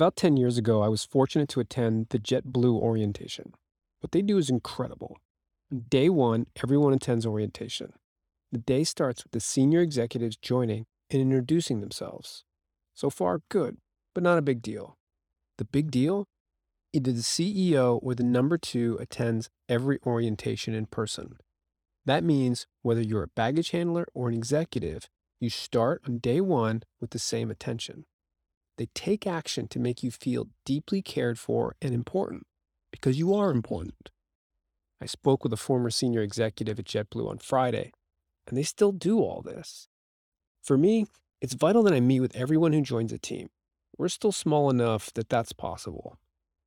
About 10 years ago, I was fortunate to attend the JetBlue orientation. What they do is incredible. Day one, everyone attends orientation. The day starts with the senior executives joining and introducing themselves. So far, good, but not a big deal. The big deal? Either the CEO or the number two attends every orientation in person. That means whether you're a baggage handler or an executive, you start on day one with the same attention. They take action to make you feel deeply cared for and important because you are important. I spoke with a former senior executive at JetBlue on Friday, and they still do all this. For me, it's vital that I meet with everyone who joins a team. We're still small enough that that's possible,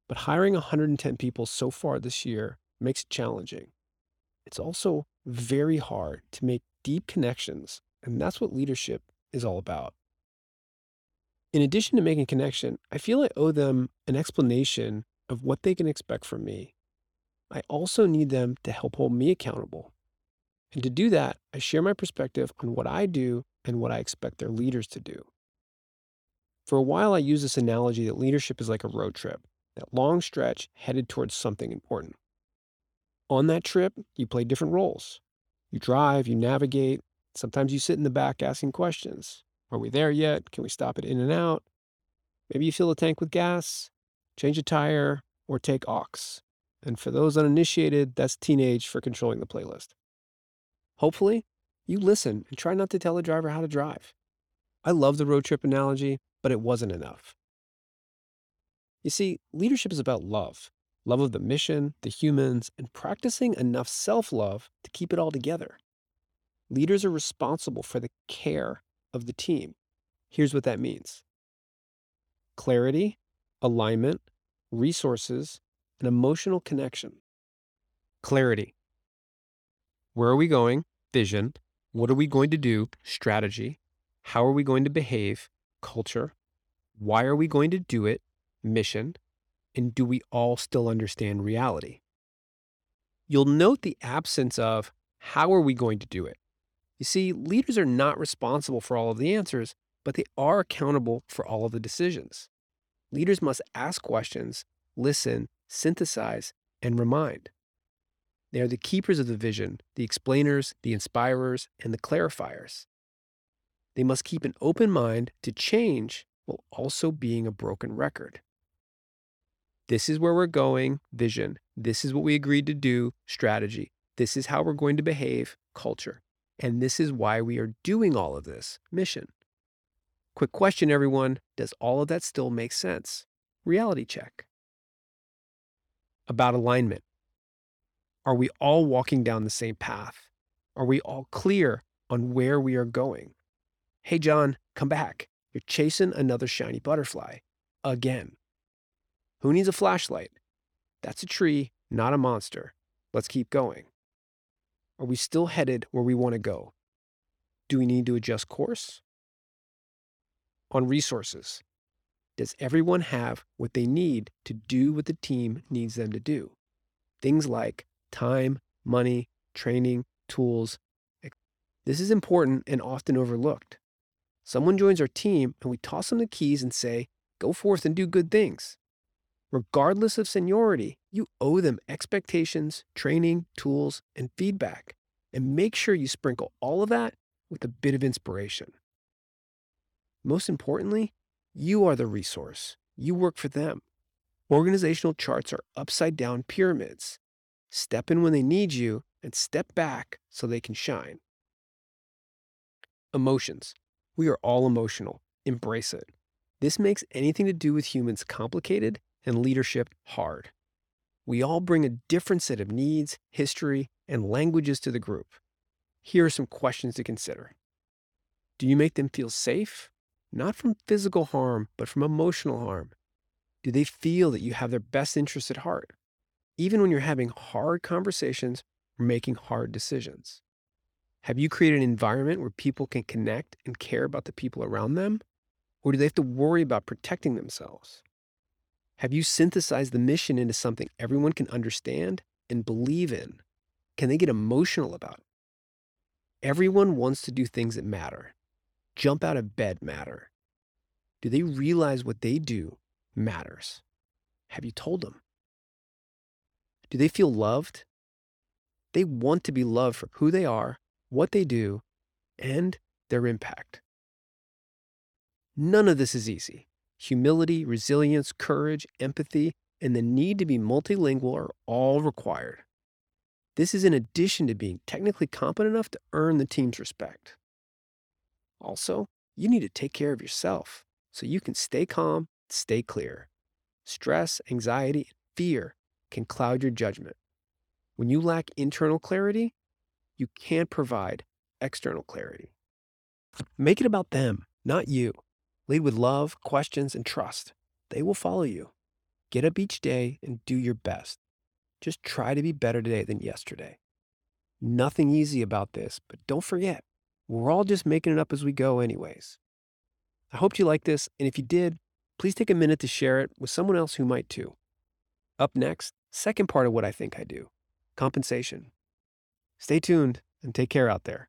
but hiring 110 people so far this year makes it challenging. It's also very hard to make deep connections, and that's what leadership is all about. In addition to making connection, I feel I owe them an explanation of what they can expect from me. I also need them to help hold me accountable. And to do that, I share my perspective on what I do and what I expect their leaders to do. For a while, I use this analogy that leadership is like a road trip, that long stretch headed towards something important. On that trip, you play different roles. You drive, you navigate, sometimes you sit in the back asking questions. Are we there yet? Can we stop it In-N-Out? Maybe you fill the tank with gas, change a tire, or take aux. And for those uninitiated, that's teenage for controlling the playlist. Hopefully, you listen and try not to tell the driver how to drive. I love the road trip analogy, but it wasn't enough. You see, leadership is about love love of the mission, the humans, and practicing enough self love to keep it all together. Leaders are responsible for the care of the team. Here's what that means clarity, alignment, resources, and emotional connection. Clarity. Where are we going? Vision. What are we going to do? Strategy. How are we going to behave? Culture. Why are we going to do it? Mission. And do we all still understand reality? You'll note the absence of how are we going to do it? You see, leaders are not responsible for all of the answers, but they are accountable for all of the decisions. Leaders must ask questions, listen, synthesize, and remind. They are the keepers of the vision, the explainers, the inspirers, and the clarifiers. They must keep an open mind to change while also being a broken record. This is where we're going, vision. This is what we agreed to do, strategy. This is how we're going to behave, culture. And this is why we are doing all of this mission. Quick question, everyone Does all of that still make sense? Reality check. About alignment. Are we all walking down the same path? Are we all clear on where we are going? Hey, John, come back. You're chasing another shiny butterfly. Again. Who needs a flashlight? That's a tree, not a monster. Let's keep going. Are we still headed where we want to go? Do we need to adjust course? On resources, does everyone have what they need to do what the team needs them to do? Things like time, money, training, tools. This is important and often overlooked. Someone joins our team and we toss them the keys and say, go forth and do good things. Regardless of seniority, you owe them expectations, training, tools, and feedback. And make sure you sprinkle all of that with a bit of inspiration. Most importantly, you are the resource. You work for them. Organizational charts are upside down pyramids. Step in when they need you and step back so they can shine. Emotions. We are all emotional. Embrace it. This makes anything to do with humans complicated and leadership hard. We all bring a different set of needs, history, and languages to the group. Here are some questions to consider. Do you make them feel safe? Not from physical harm, but from emotional harm. Do they feel that you have their best interests at heart? Even when you're having hard conversations or making hard decisions. Have you created an environment where people can connect and care about the people around them? Or do they have to worry about protecting themselves? Have you synthesized the mission into something everyone can understand and believe in? Can they get emotional about it? Everyone wants to do things that matter. Jump out of bed matter. Do they realize what they do matters. Have you told them? Do they feel loved? They want to be loved for who they are, what they do, and their impact. None of this is easy. Humility, resilience, courage, empathy, and the need to be multilingual are all required. This is in addition to being technically competent enough to earn the team's respect. Also, you need to take care of yourself so you can stay calm, stay clear. Stress, anxiety, and fear can cloud your judgment. When you lack internal clarity, you can't provide external clarity. Make it about them, not you. Lead with love, questions, and trust. They will follow you. Get up each day and do your best. Just try to be better today than yesterday. Nothing easy about this, but don't forget, we're all just making it up as we go, anyways. I hoped you liked this, and if you did, please take a minute to share it with someone else who might too. Up next, second part of what I think I do compensation. Stay tuned and take care out there.